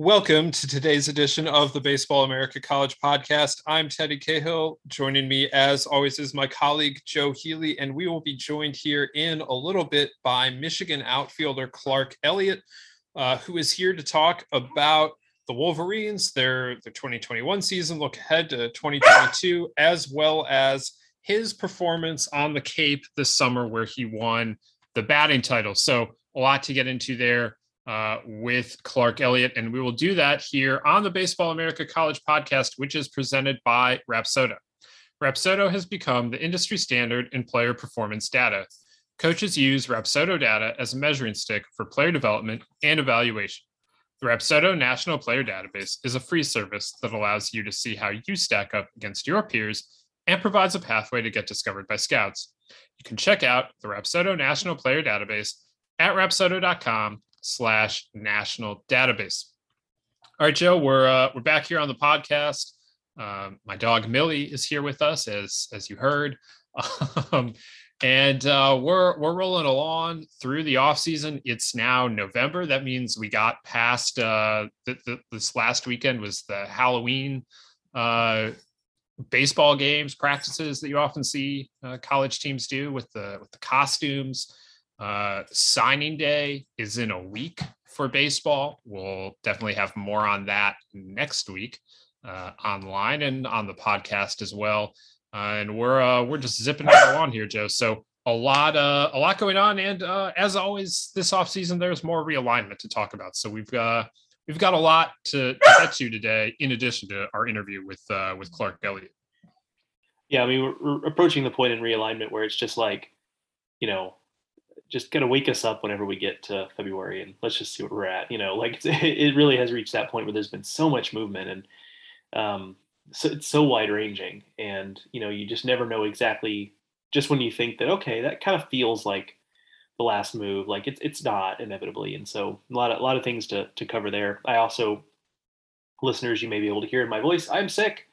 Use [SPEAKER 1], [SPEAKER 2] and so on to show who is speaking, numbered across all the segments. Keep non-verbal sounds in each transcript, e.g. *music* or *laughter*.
[SPEAKER 1] Welcome to today's edition of the Baseball America College podcast. I'm Teddy Cahill. Joining me, as always, is my colleague Joe Healy, and we will be joined here in a little bit by Michigan outfielder Clark Elliott, uh, who is here to talk about the Wolverines, their, their 2021 season, look ahead to 2022, as well as his performance on the Cape this summer, where he won the batting title. So, a lot to get into there uh, with Clark Elliott. And we will do that here on the Baseball America College podcast, which is presented by Rapsodo. Rapsodo has become the industry standard in player performance data. Coaches use Rapsodo data as a measuring stick for player development and evaluation. The Rapsodo National Player Database is a free service that allows you to see how you stack up against your peers and provides a pathway to get discovered by scouts. You can check out the Rapsodo National Player Database at rapsodo.com slash national database. All right, Joe, we're uh, we're back here on the podcast. Um, my dog Millie is here with us, as as you heard, *laughs* um, and uh, we're we're rolling along through the off season. It's now November. That means we got past uh, th- th- this last weekend was the Halloween uh, baseball games practices that you often see uh, college teams do with the with the costumes. Uh, signing day is in a week for baseball. We'll definitely have more on that next week uh, online and on the podcast as well. Uh, and we're uh, we're just zipping right along here, Joe. So a lot uh, a lot going on, and uh, as always, this off season there's more realignment to talk about. So we've got uh, we've got a lot to, to get to today, in addition to our interview with uh, with Clark Elliott.
[SPEAKER 2] Yeah, I mean we're, we're approaching the point in realignment where it's just like, you know, just of wake us up whenever we get to February and let's just see where we're at. You know, like *laughs* it really has reached that point where there's been so much movement and um, so it's so wide ranging, and you know, you just never know exactly. Just when you think that okay, that kind of feels like the last move, like it's it's not inevitably, and so a lot of a lot of things to to cover there. I also, listeners, you may be able to hear in my voice, I'm sick.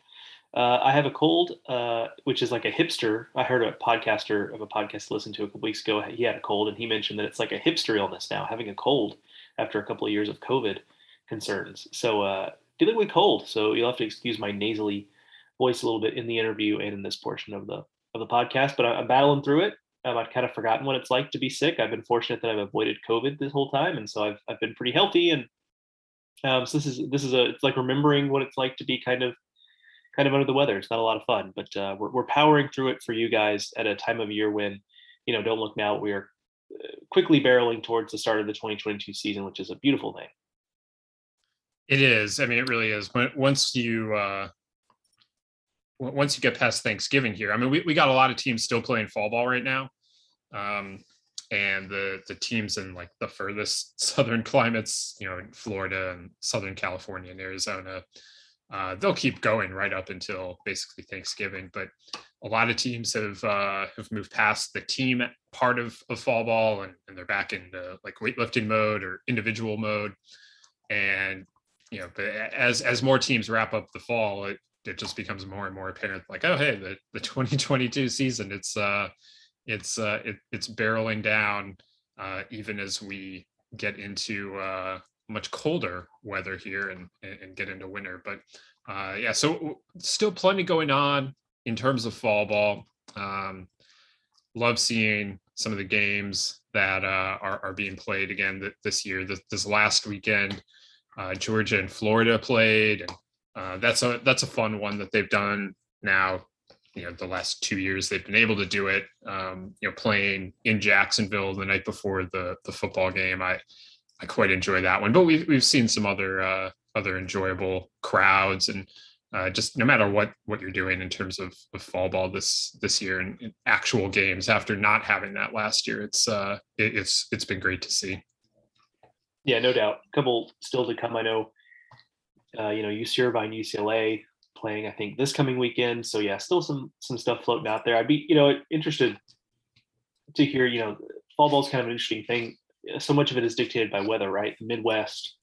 [SPEAKER 2] Uh, I have a cold, uh, which is like a hipster. I heard a podcaster of a podcast to listen to a couple weeks ago. He had a cold, and he mentioned that it's like a hipster illness now, having a cold after a couple of years of COVID concerns. So uh, dealing with cold. So you'll have to excuse my nasally voice a little bit in the interview and in this portion of the of the podcast. But I'm battling through it. Um, I've kind of forgotten what it's like to be sick. I've been fortunate that I've avoided COVID this whole time, and so I've I've been pretty healthy. And um, so this is this is a it's like remembering what it's like to be kind of kind of under the weather. It's not a lot of fun, but uh, we're, we're powering through it for you guys at a time of year when, you know, don't look now. We are uh, quickly barreling towards the start of the 2022 season, which is a beautiful thing.
[SPEAKER 1] It is. I mean, it really is. Once you uh, once you get past Thanksgiving here, I mean, we, we got a lot of teams still playing fall ball right now. Um, and the the teams in like the furthest *laughs* southern climates, you know, in Florida and Southern California and Arizona, uh, they'll keep going right up until basically Thanksgiving. But a lot of teams have uh, have moved past the team part of, of fall ball and, and they're back into like weightlifting mode or individual mode. And you know, but as as more teams wrap up the fall, it it just becomes more and more apparent like, oh hey, the, the *laughs* 2022 season, it's uh it's uh it, it's barreling down uh even as we get into uh much colder weather here and and get into winter. But uh, yeah, so still plenty going on in terms of fall ball. Um, love seeing some of the games that uh, are, are being played again this year. This, this last weekend, uh, Georgia and Florida played, and uh, that's a that's a fun one that they've done now. You know, the last two years they've been able to do it. Um, you know, playing in Jacksonville the night before the the football game. I I quite enjoy that one. But we've we've seen some other uh, other enjoyable crowds and uh, just no matter what what you're doing in terms of, of fall ball this this year and, and, actual games after not having that last year, it's uh it, it's it's been great to see.
[SPEAKER 2] Yeah, no doubt. A couple still to come. I know. Uh, you know, UC Irvine, UCLA playing. I think this coming weekend. So yeah, still some some stuff floating out there. I'd be you know interested to hear. You know, fall ball is kind of an interesting thing so much of it is dictated by weather, right? The Midwest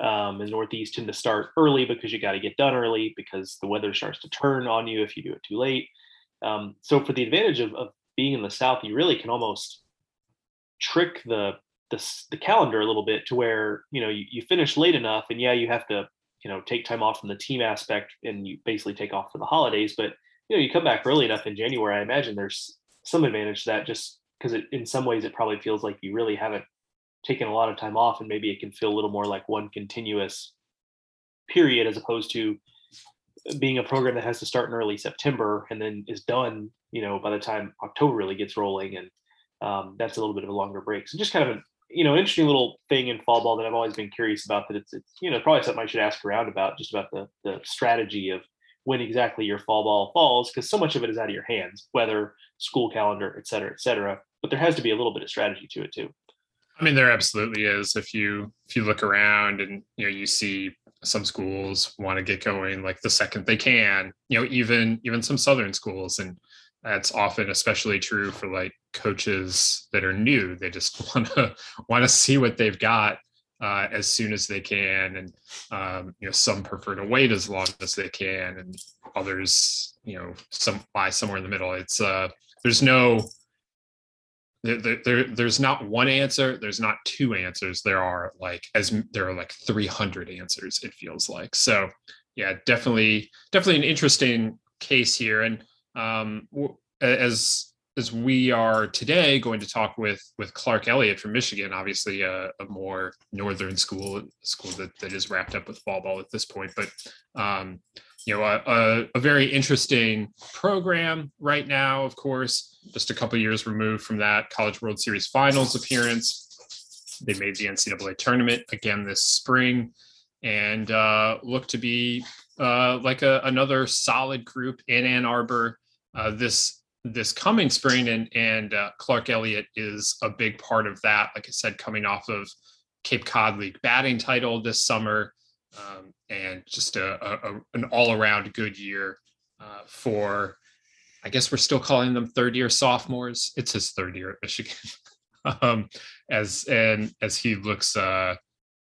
[SPEAKER 2] um, and Northeast tend to start early because you got to get done early because the weather starts to turn on you if you do it too late. Um, so for the advantage of, of being in the South, you really can almost trick the the the calendar a little bit to where you know you, you finish late enough, and yeah, you have to you know take time off from the team aspect, and you basically take off for the holidays, but you know you come back early enough in January. I imagine there's some advantage to that just because in some ways it probably feels like you really haven't taken a lot of time off, and maybe it can feel a little more like one continuous period as opposed to being a program that has to start in early September and then is done, you know, by the time October really gets rolling, and um, that's a little bit of a longer break. So just kind of a you know interesting little thing in fall ball that I've always been curious about. That it's it's you know probably something I should ask around about, just about the the strategy of when exactly your fall ball falls, because so much of it is out of your hands, weather, school calendar, et cetera, et cetera. But there has to be a little bit of strategy to it too.
[SPEAKER 1] I mean, there absolutely is. If you if you look around and you know you see some schools want to get going like the second they can, you know, even even some southern schools, and that's often especially true for like coaches that are new. They just want to want to see what they've got uh, as soon as they can, and um, you know, some prefer to wait as long as they can, and others, you know, some lie somewhere in the middle. It's uh, there's no there, there, there's not one answer there's not two answers. There are like as there are like 300 answers it feels like. So yeah definitely definitely an interesting case here. And um as as we are today going to talk with with clark elliott from michigan obviously a, a more northern school school that, that is wrapped up with fall ball at this point but um you know a, a, a very interesting program right now of course just a couple years removed from that College World Series Finals appearance. They made the NCAA tournament again this spring and uh, look to be uh, like a, another solid group in Ann Arbor uh, this this coming spring. And and uh, Clark Elliott is a big part of that. Like I said, coming off of Cape Cod League batting title this summer, um, and just a, a, an all around good year uh, for I guess we're still calling them third year sophomores. It's his third year at Michigan. *laughs* um, as and as he looks uh,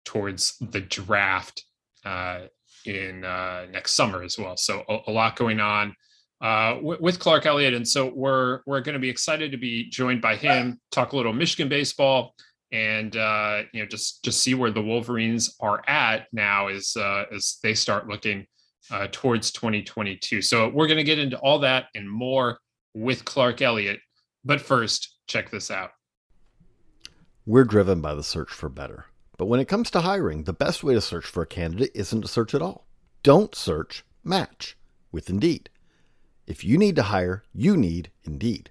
[SPEAKER 1] towards the draft uh, in uh, next summer as well. So a, a lot going on uh, with Clark Elliott, and so we're we're going to be excited to be joined by him, talk a little Michigan baseball, and uh, you know just just see where the Wolverines are at now as uh, as they start looking uh, towards 2022. So we're going to get into all that and more with Clark Elliott. But first, check this out.
[SPEAKER 3] We're driven by the search for better. But when it comes to hiring, the best way to search for a candidate isn't to search at all. Don't search, match with Indeed. If you need to hire, you need Indeed.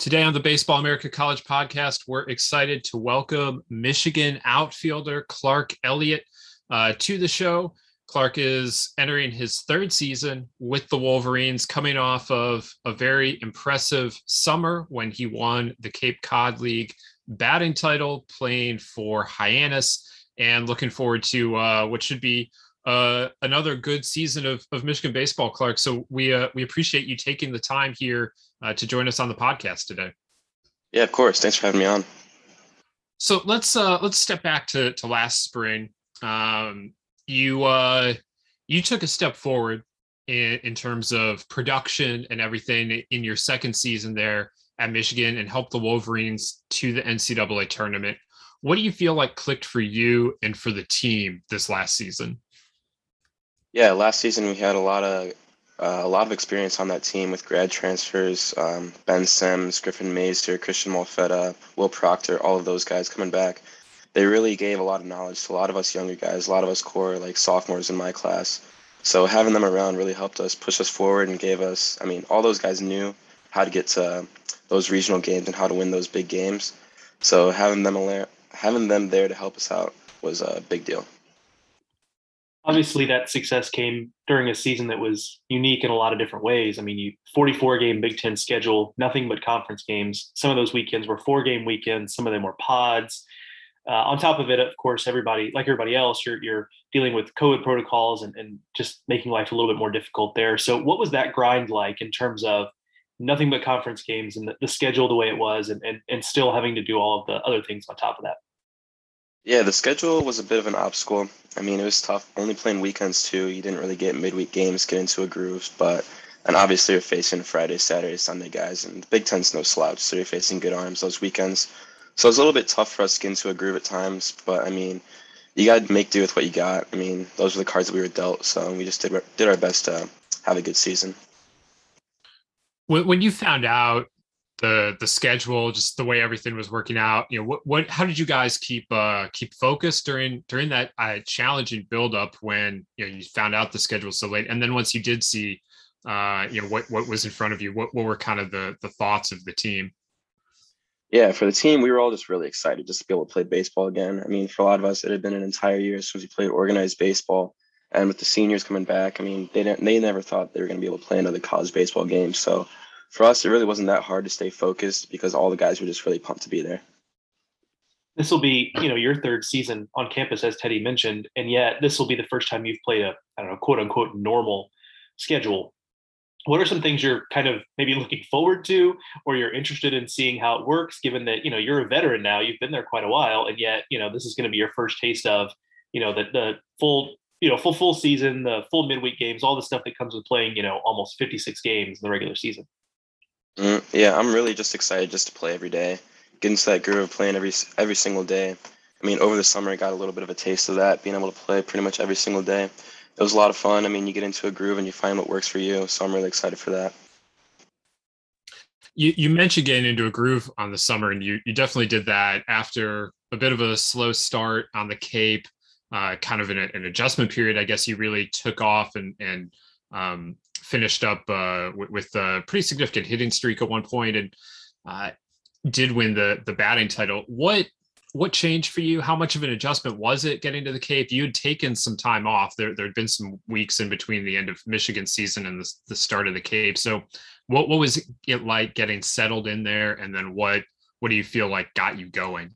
[SPEAKER 1] Today on the Baseball America College podcast, we're excited to welcome Michigan outfielder Clark Elliott uh, to the show. Clark is entering his third season with the Wolverines, coming off of a very impressive summer when he won the Cape Cod League batting title, playing for Hyannis, and looking forward to uh, what should be uh, another good season of, of Michigan baseball, Clark. So we uh, we appreciate you taking the time here uh, to join us on the podcast today.
[SPEAKER 4] Yeah, of course. Thanks for having me on.
[SPEAKER 1] So let's uh, let's step back to to last spring. Um, you uh, you took a step forward in, in terms of production and everything in your second season there at Michigan and helped the Wolverines to the NCAA tournament. What do you feel like clicked for you and for the team this last season?
[SPEAKER 4] Yeah, last season we had a lot of uh, a lot of experience on that team with grad transfers. Um, ben Sims, Griffin Mazur, Christian Molfetta, Will Proctor, all of those guys coming back. They really gave a lot of knowledge to a lot of us younger guys, a lot of us core like sophomores in my class. So having them around really helped us push us forward and gave us. I mean, all those guys knew how to get to those regional games and how to win those big games. So having them having them there to help us out was a big deal
[SPEAKER 2] obviously that success came during a season that was unique in a lot of different ways. I mean, you 44 game Big Ten schedule, nothing but conference games. Some of those weekends were four game weekends. Some of them were pods. Uh, on top of it, of course, everybody like everybody else, you're you're dealing with COVID protocols and, and just making life a little bit more difficult there. So, what was that grind like in terms of nothing but conference games and the, the schedule the way it was, and, and and still having to do all of the other things on top of that?
[SPEAKER 4] Yeah, the schedule was a bit of an obstacle. I mean, it was tough. Only playing weekends too. You didn't really get midweek games, get into a groove. But and obviously you're facing Friday, Saturday, Sunday guys, and the Big Ten's no slouch, so you're facing good arms those weekends. So it was a little bit tough for us to get into a groove at times. But I mean, you got to make do with what you got. I mean, those were the cards that we were dealt. So we just did did our best to have a good season.
[SPEAKER 1] When you found out the the schedule, just the way everything was working out. You know, what what how did you guys keep uh keep focused during during that uh, challenging build up when you know you found out the schedule so late, and then once you did see uh you know what what was in front of you, what what were kind of the the thoughts of the team?
[SPEAKER 4] Yeah, for the team, we were all just really excited just to be able to play baseball again. I mean, for a lot of us, it had been an entire year since we played organized baseball, and with the seniors coming back, I mean, they didn't they never thought they were going to be able to play another college baseball game. So for us, it really wasn't that hard to stay focused because all the guys were just really pumped to be there.
[SPEAKER 2] This will be, you know, your third season on campus, as Teddy mentioned, and yet this will be the first time you've played a, I don't know, quote unquote normal schedule. What are some things you're kind of maybe *laughs* looking forward to, or you're interested in seeing how it works? Given that you know you're a veteran now, you've been there quite a while, and yet you know this is going to be your first taste of, you know, the the full you know full full season, the full midweek games, all the stuff that comes with playing, you know, almost 56 games in the regular season.
[SPEAKER 4] Mm, yeah, I'm really just excited just to play every day, get into that groove of playing every every single day. I mean, over the summer, I got a little bit of a taste of that, being able to play pretty much every single day. It was a lot of fun. I mean, you get into a groove and you find what works for you. So I'm really excited for that.
[SPEAKER 1] You, you mentioned getting into a groove on the summer, and you, you definitely did that after a bit of a slow start on the Cape, uh, kind of an, an adjustment period. I guess you really took off and, and um, finished up uh, with, with, a pretty significant hitting streak at one point and uh, did win the the batting title. What what changed for you? How much of an adjustment was it getting to the Cape? You had taken some time off. There there had been some weeks in between the end of Michigan season and the, the start of the Cape. So what what was it like getting settled in there? And then what what do you feel like got you going?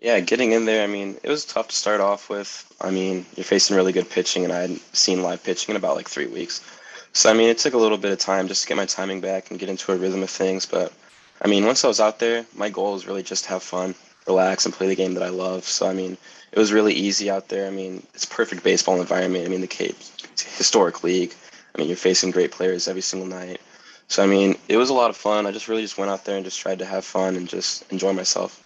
[SPEAKER 4] Yeah, getting in there, I mean, it was tough to start off with. I mean, you're facing really good pitching, and I hadn't seen live pitching in about like three weeks. So, I mean, it took a little bit of time just to get my timing back and get into a rhythm of things. But, I mean, once I was out there, my goal was really just to have fun, relax, and play the game that I love. So, I mean, it was really easy out there. I mean, it's perfect baseball environment. I mean, the Cape, historic league. I mean, you're facing great players every single night. So, I mean, it was a lot of fun. I just really just went out there and just tried to have fun and just enjoy myself.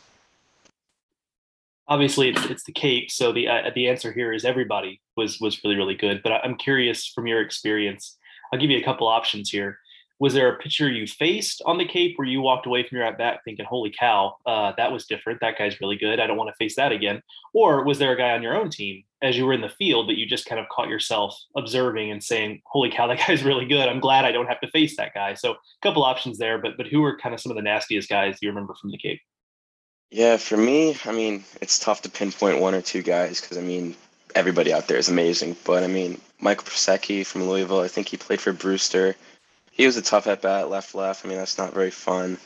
[SPEAKER 2] obviously it's, it's the Cape, so the uh, the answer here is everybody was was really really good. But I'm curious from your experience. I'll give you a couple options here. Was there a pitcher you faced on the Cape where you walked away from your at bat thinking, "Holy cow, uh, that was different. That guy's really good. I don't want to face that again." Or was there a guy on your own team as you were in the field that you just kind of caught yourself observing and saying, "Holy cow, that *laughs* guy's really good. I'm glad I don't have to face that guy." So a couple options there, but but who were kind of some of the nastiest guys you remember from the Cape?
[SPEAKER 4] Yeah, for me, I mean, it's tough to pinpoint one or two guys because I mean, everybody out there is amazing. But I mean, Michael Prosecky from Louisville, I think he played for Brewster. He was a tough at bat, left left. I mean, that's not very fun.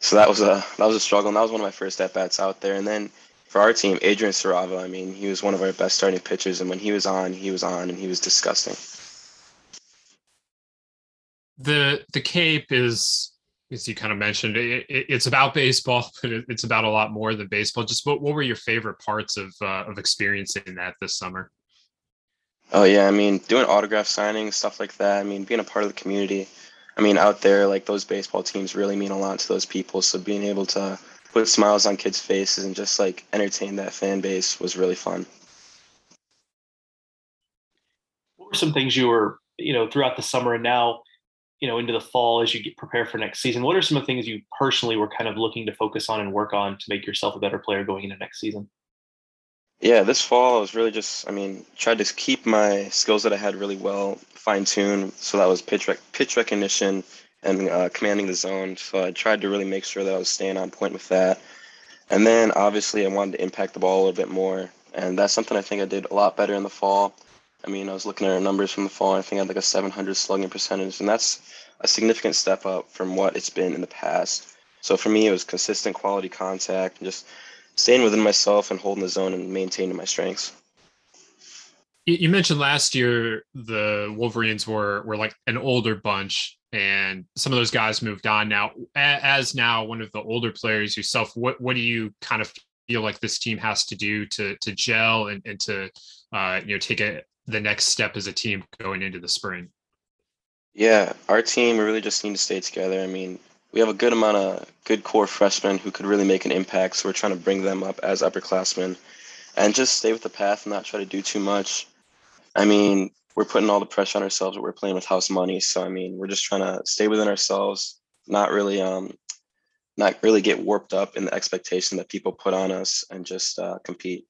[SPEAKER 4] So that was a that was a struggle, and that was one of my first at bats out there. And then for our team, Adrian Sarava, I mean, he was one of our best starting pitchers, and when he was on, he was on, and he was disgusting.
[SPEAKER 1] The the Cape is as you kind of mentioned, it, it, it's about baseball, *laughs* but it, it's about a lot more than baseball. Just what, what were your favorite parts of uh, of experiencing that this summer?
[SPEAKER 4] Oh yeah, I mean, doing autograph signings, stuff like that. I mean, being a part of the community. I mean, out there, like those baseball teams really mean a lot to those people. So being able to put smiles on kids' faces and just like entertain that fan base was really fun.
[SPEAKER 2] What were some things you were, you know, throughout the summer and now you know into the fall as you get prepare for next season what are some of the things you personally were kind of looking to focus on and work on to make yourself a better player going into next season
[SPEAKER 4] yeah this fall i was really just i mean tried to keep my skills that i had really well fine-tuned. So that was pitch rec- pitch recognition and uh, commanding the zone. So i tried to really make sure that i was staying on point with that. And then obviously i wanted to impact the ball a little bit more. And that's something i think i did a lot better in the fall. I mean, I was looking at our numbers from the fall. And I think I had like a 700 slugging percentage, and that's a significant step up from what it's been in the past. So for me, it was consistent quality contact and just staying within myself and holding the zone and maintaining my strengths.
[SPEAKER 1] You mentioned last year the Wolverines were were like an older bunch, and some of those guys moved on. Now, as now one of the older players yourself, what what do you kind of feel like this team has to do to to gel and, and to uh, you know take a, the next step as a team going into the spring?
[SPEAKER 4] Yeah, our team really just need to stay together. I mean, we have a good amount of good core freshmen who could really make an impact, so we're trying to bring them up as upperclassmen and just stay with the path and not try to do too much. I mean, we're putting all the pressure on ourselves, but we're playing with house money, so I mean, we're just trying to stay within ourselves, not really um not really get warped up in the expectation that people put on us and just uh, compete.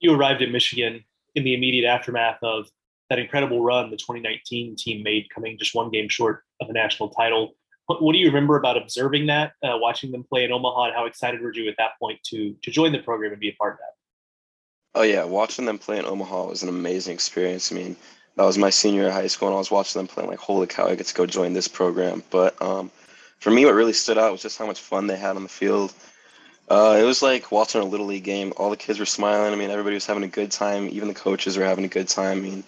[SPEAKER 2] You arrived at Michigan in the immediate aftermath of that incredible run the 2019 team made, coming just one game short of a national title. What, what do you remember about observing that, uh, watching them play in Omaha, and how excited were you at that point to to join the program and be a part of that?
[SPEAKER 4] Oh yeah, watching them play in Omaha was an amazing experience. I mean, that was my senior year of high school, and I was watching them play. Like, holy cow, I get to go join this program. But um, for me, what really stood out was just how much fun they had on the field. Uh, it was like watching a little league game. All the kids were smiling. I mean, everybody was having a good time. Even the coaches were having a good time. I mean,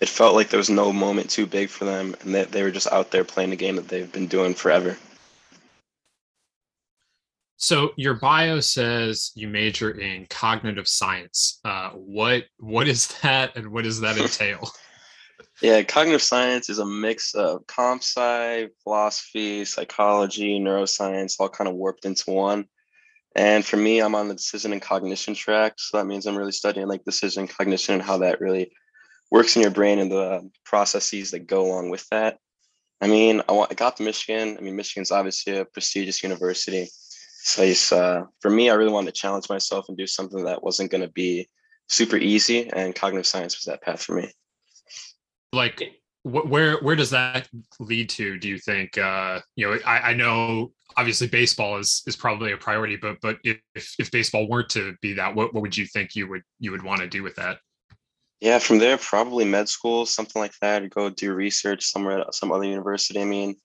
[SPEAKER 4] it felt like there was no moment too big for them, and that they were just out there playing the game that they've been doing forever.
[SPEAKER 1] So your bio says you major in cognitive science. Uh, what what is that, and what does that *laughs* entail?
[SPEAKER 4] yeah, cognitive science is a mix of comp sci, philosophy, psychology, neuroscience, all kind of warped into one. And for me, I'm on the decision and cognition track. So that means I'm really studying like decision cognition and how that really works in your brain and the processes that go along with that. I mean, I, want, I got to Michigan. I mean, Michigan's obviously a prestigious university. So uh, for me, I really wanted to challenge myself and do something that wasn't going to be super easy. And cognitive science was that path for me.
[SPEAKER 1] Like, wh- where where does that lead to? Do you think? Uh, you know, I, I know obviously baseball is is probably a priority, but but if if baseball weren't to be that, what what would you think you would you would want to do with that?
[SPEAKER 4] Yeah, from there probably med school, something like that, or go do research somewhere at some other university. I mean,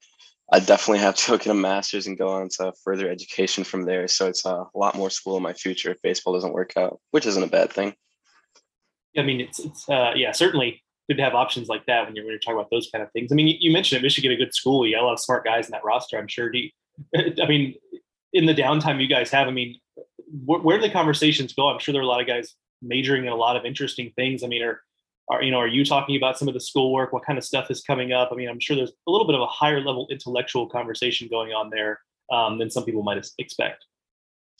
[SPEAKER 4] I definitely have to get a master's and go on to further education from there. So it's a lot more school in my future if baseball doesn't work out, which isn't a bad thing.
[SPEAKER 2] I mean, it's it's uh, yeah, certainly good to have options like that when you're when you're talking about those kind of things. I mean, you, mentioned at Michigan, a good school. You got a lot of smart guys in that roster. I'm sure. Do you, *laughs* I mean, in the downtime you guys have, I mean, where do the conversations go? I'm sure there are a lot of guys majoring in a lot of interesting things. I mean, are, are you know, are you talking about some of the schoolwork? What kind of stuff is coming up? I mean, I'm sure there's a little bit of a higher level intellectual conversation going on there um, than some people might expect.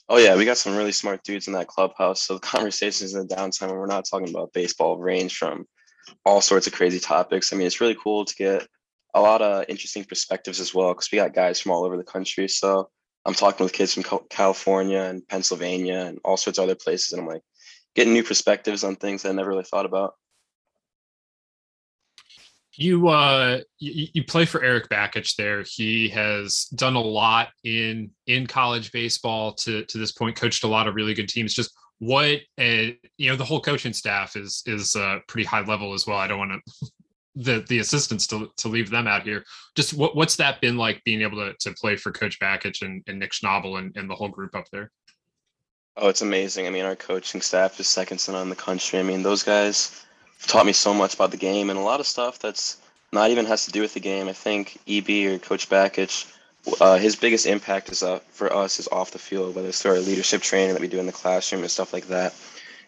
[SPEAKER 4] Oh yeah, we got some really smart dudes in that clubhouse. So the *laughs* conversations in the downtime when we're not talking about baseball range from all sorts of crazy topics. I mean, it's really cool to get a lot of interesting perspectives as well because we got guys from all over the country. So I'm talking with kids from California and Pennsylvania and all sorts of other places, and I'm like getting new perspectives on things I never really thought about.
[SPEAKER 1] You uh you, you play for Eric Bakich there. He has done a lot in in college baseball to to this point, coached a lot of really good teams. Just what uh, you know, the whole coaching staff is is uh, pretty high level as well. I don't want to the the assistants to to leave them out here. Just what what's that been like being able to to play for Coach Bakich and, and Nick Schnabel and, and the whole group up there?
[SPEAKER 4] Oh, it's amazing. I mean, our coaching staff is second to none in the country. I mean, those guys taught me so much about the game and a lot of stuff that's not even has to do with the game. I think EB or Coach Bakich, uh, his biggest impact is uh, for us is off the field, whether it's through our leadership training that we do in the classroom and stuff like that.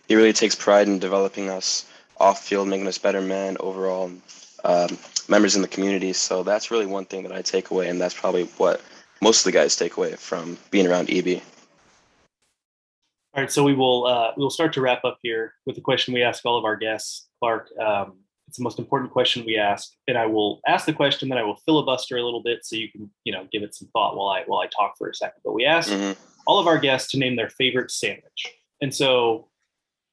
[SPEAKER 4] He really takes pride in developing us off field, making us better men overall, um, members in the community. So that's really one thing that I take away, and that's probably what most of the guys take away from being around EB.
[SPEAKER 2] All right, so we will uh, we will start to wrap up here with the question we ask all of our guests. Clark, um, it's the most important question we ask, and I will ask the question, then I will filibuster a little bit so you can you know give it some thought while I while I talk for a second. But we ask mm-hmm. all of our guests to name their favorite sandwich, and so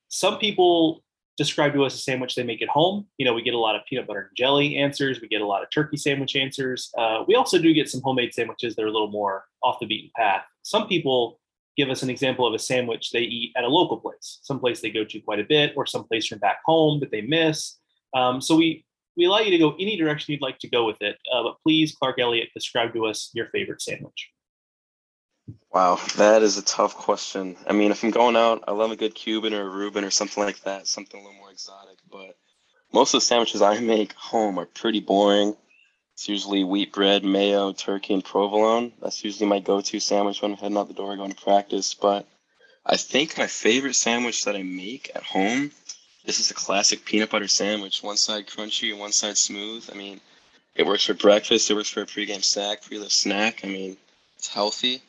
[SPEAKER 2] some people describe to us a sandwich they make at home. You know, we get a lot of peanut butter and jelly answers. We get a lot of turkey sandwich answers. Uh, we also do get some homemade sandwiches that are a little more off the beaten path. Some people give us an example of a sandwich they eat at a local place, some place they go to quite a bit, or some place from back home that they miss. Um, so we we allow you to go any direction you'd like to go with it. Uh, but please, Clark Elliott, describe to us your favorite sandwich.
[SPEAKER 4] Wow, that is a tough question. I mean, if I'm going out, I love a good Cuban or a Reuben or something like that, something a little more exotic. But most of the sandwiches I make home are pretty boring. It's usually wheat bread, mayo, turkey, and provolone. That's usually my go-to sandwich when I'm heading out the door going to practice. But I think my favorite sandwich that I make at home, this is a classic peanut butter sandwich. One side crunchy one side smooth. I mean, it works for breakfast. It works for a pregame snack, pre-lift snack. I mean, it's healthy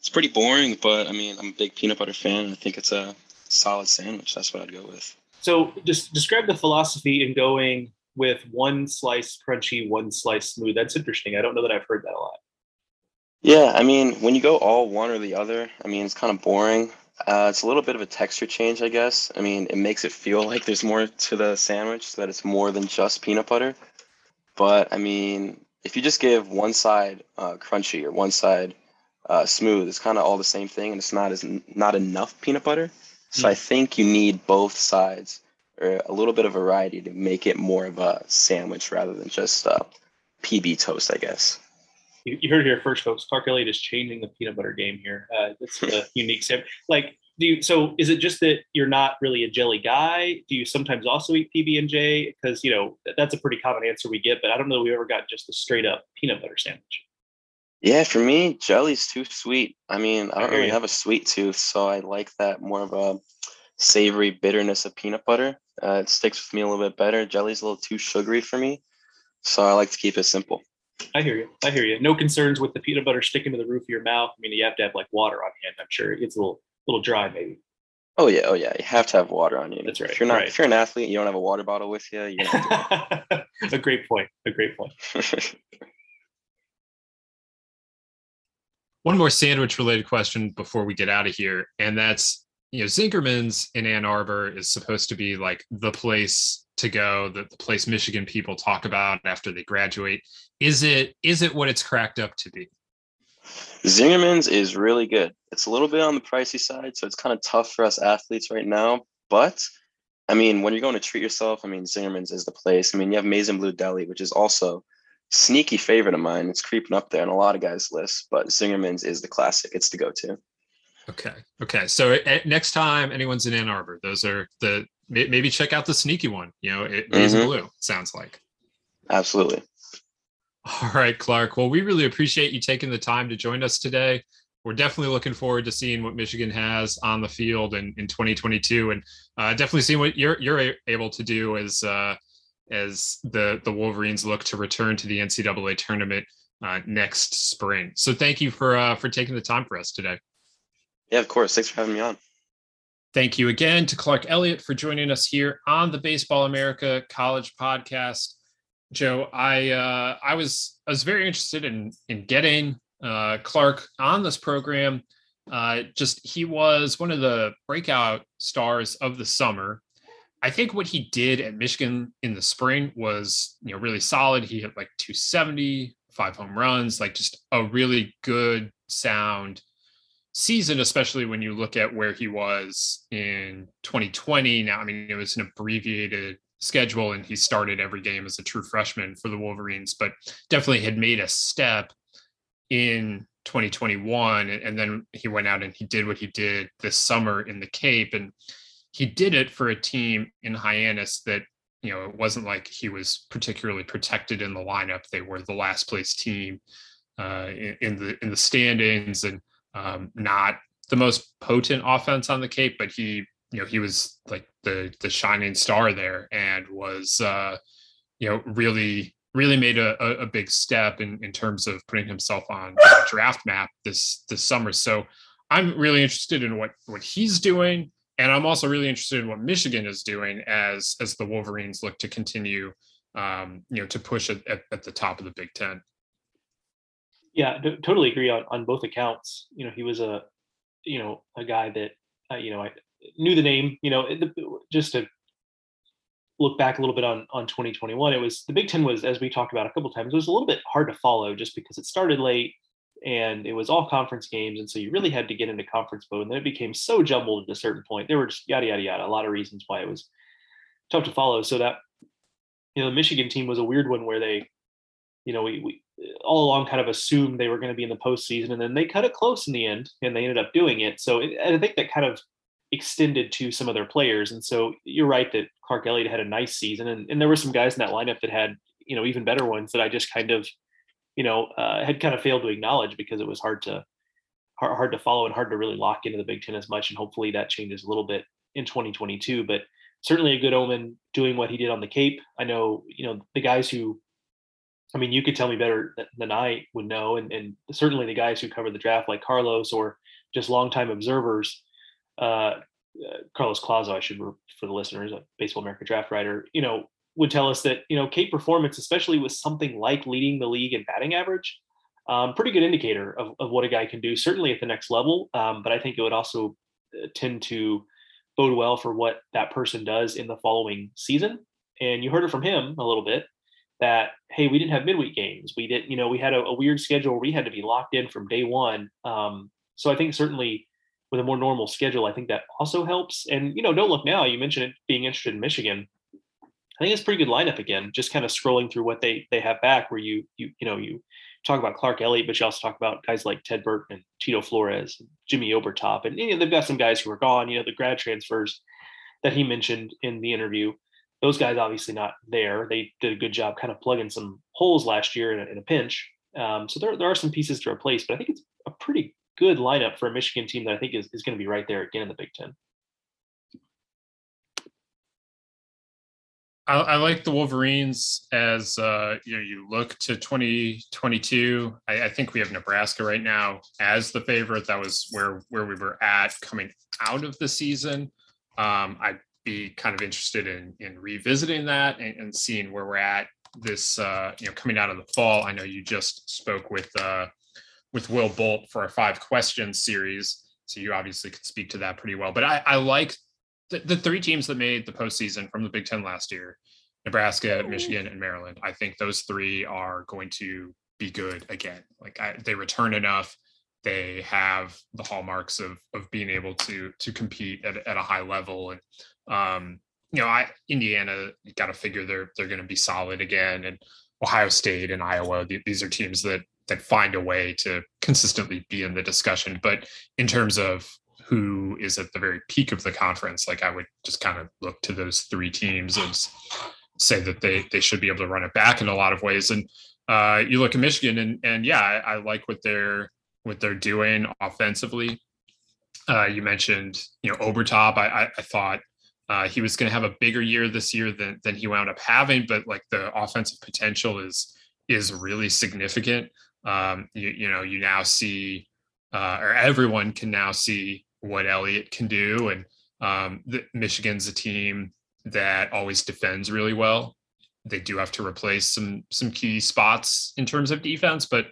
[SPEAKER 4] it's pretty boring, but I mean, I'm a big peanut butter fan, and I think it's a solid sandwich. That's what I'd go with.
[SPEAKER 2] So, just describe the philosophy in going with one slice crunchy, one slice smooth. That's interesting. I don't know that I've heard that a lot.
[SPEAKER 4] Yeah, I mean, when you go all one or the other, I mean, it's kind of boring. Uh, it's a little bit of a texture change, I guess. I mean, it makes it feel like there's more to the sandwich, so that it's more than just peanut butter. But I mean, if you just give one side uh, crunchy or one side uh, smooth. It's kind of all the same thing, and it's not as not enough peanut butter. So mm. I think you need both sides or a little bit of variety to make it more of a sandwich rather than just uh, PB toast, I guess.
[SPEAKER 2] You, you heard it here first, folks. Clark Elliott is changing the peanut butter game here. Uh, it's a *laughs* unique sandwich. Like, do you, so? Is it just that you're not really a jelly guy? Do you sometimes also eat PB and J? Because you know that's a pretty common answer we get, but I don't know that we ever got just a straight up peanut butter sandwich.
[SPEAKER 4] Yeah, for me, jelly's too sweet. I mean, I don't really have a sweet tooth, so I like that more of a savory bitterness of peanut butter. Uh, it sticks with me a little bit better. Jelly's a little too sugary for me, so I like to keep it simple.
[SPEAKER 2] I hear you. I hear you. No concerns with the peanut butter sticking to the roof of your mouth. I mean, you have to have like water on hand. I'm sure it gets a little, little dry, maybe.
[SPEAKER 4] Oh yeah, oh yeah. You have to have water on you.
[SPEAKER 2] That's right.
[SPEAKER 4] If you're not,
[SPEAKER 2] right.
[SPEAKER 4] if you're an athlete, you don't have a water bottle with you. you *laughs*
[SPEAKER 2] a great point. A great point. *laughs*
[SPEAKER 1] one more sandwich related question before we get out of here and that's you know zingerman's in ann arbor is supposed to be like the place to go the, the place michigan people talk about after they graduate is it is it what it's cracked up to be
[SPEAKER 4] zingerman's is really good it's a little bit on the pricey side so it's kind of tough for us athletes right now but i mean when you're going to treat yourself i mean zingerman's is the place i mean you have Maize n Blue deli which is also sneaky favorite of mine. It's creeping up there on a lot of guys' lists, but Zingerman's is the classic. It's the go-to.
[SPEAKER 1] Okay. Okay. So next time anyone's in Ann Arbor, those are the maybe check out the sneaky one. You know, it is mm-hmm. blue. Sounds like.
[SPEAKER 4] Absolutely.
[SPEAKER 1] All right, Clark. Well, we really appreciate you taking the time to join us today. We're definitely looking forward to seeing what Michigan has on the field in, in 2022, and uh, definitely seeing what you're you're able to do as uh, as the the Wolverines look to return to the NCAA tournament uh, next spring. So thank you for uh, for taking the time for us today.
[SPEAKER 4] Yeah, of course. Thanks for having me on.
[SPEAKER 1] Thank you again to Clark Elliott for joining us here on the Baseball America College Podcast. Joe, I uh, I was I was very interested in in getting uh, Clark on this program. Uh, just he was one of the breakout stars of the summer. I think what he did at Michigan in the spring was you know really solid. He hit like 270, five home runs, like just a really good sound season, especially when you look at where he was in 2020. Now, I mean, it was an abbreviated schedule and he started every game as a true freshman for the Wolverines, but definitely had made a step in 2021. And then he went out and he did what he did this summer in the Cape. And he did it for a team in Hyannis that, you know, it wasn't like he was particularly protected in the lineup. They were the last place team uh, in, in the in the standings and um, not the most potent offense on the Cape, but he, you know, he was like the the shining star there and was, uh, you know, really really made a, a, big step in, in terms of putting himself on the draft map this this summer. So I'm really interested in what what he's doing, and I'm also really interested in what Michigan is doing as as the Wolverines look to continue, um, you know, to push at, at, at the top of the Big Ten.
[SPEAKER 2] Yeah, d- totally agree on, on both accounts. You know, he was a, you know, a guy that, uh, you know, I knew the name. You know, the, just to look back a little bit on on 2021, it was the Big Ten was, as we talked about a couple times, it was a little bit hard to follow just because it started late and it was all conference games, and so you really had to get into conference mode. And then it became so jumbled at a certain point. There were just yada yada yada, a lot of reasons why it was tough to follow. So that you know, the Michigan team was a weird one where they, you know, we, we all along kind of assumed they were going to be in the postseason, and then they cut it close in the end, and they ended up doing it. So it, I think that kind of extended to some of their players. And so you're right that Clark Elliott had a nice season, and, and there were some guys in that lineup that had you know even better ones that I just kind of you know uh, had kind of failed to acknowledge because it was hard to hard, hard to follow and hard to really lock into the Big Ten as much. And hopefully that changes a little bit in 2022. But certainly a good omen doing what he did on the Cape. I know you know the guys who I mean, you could tell me better than I would know, and, and certainly the guys who cover the draft, like Carlos, or just longtime observers. Uh, uh, Carlos Collazo, I should for the listeners, a Baseball America draft writer, you know, would tell us that you know Cape performance, especially with something like leading the league in batting average, um, pretty good indicator of, of what a guy can do. Certainly at the next level, um, but I think it would also uh, tend to bode well for what that person does in the following season. And you heard it from him a little bit that hey we didn't have midweek games. We didn't you know we had a, a weird schedule where we had to be locked in from day one. Um, so i think certainly with a more normal schedule i think that also helps. And you know don't look now you mentioned it being interested in michigan. I think it's pretty good lineup again just kind of scrolling through what they they have back where you you you know you talk about clark elliott but you also talk about guys like ted burton and tito flores and jimmy obertop. And you know they've got some guys who are gone you know the grad transfers that he mentioned in the interview those guys obviously not there. They did a good job kind of plugging some holes last year in a, in a pinch. Um, so there, there are some pieces to replace, but I think it's a pretty good lineup for a Michigan team that I think is, is going to be right there again in the Big Ten.
[SPEAKER 1] I, I like the Wolverines as uh, you know you look to 2022. I, I think we have Nebraska right now as the favorite. That was where where we were at coming out of the season. Um, I be kind of interested in in revisiting that and, and seeing where we're at this uh, you know coming out of the fall. I know you just spoke with uh, with Will Bolt for our five questions series, so you obviously could speak to that pretty well. But I, I like the, the three teams that made the postseason from the Big Ten last year: Nebraska, Michigan, and Maryland. I think those three are going to be good again. Like I, they return enough. They have the hallmarks of of being able to to compete at, at a high level and um, you know, I Indiana got to figure they're they're going to be solid again, and Ohio State and Iowa. These are teams that that find a way to consistently be in the discussion. But in terms of who is at the very peak of the conference, like I would just kind of look to those three teams and say that they they should be able to run it back in a lot of ways. And uh, you look at Michigan, and and yeah, I, I like what they're what they're doing offensively. Uh, you mentioned you know Obertop. I, I, I thought uh, he was going to have a bigger year this year than than he wound up having, but like the offensive potential is is really significant. Um, you, you know, you now see uh, or everyone can now see what Elliott can do. And um, the, Michigan's a team that always defends really well. They do have to replace some some key spots in terms of defense, but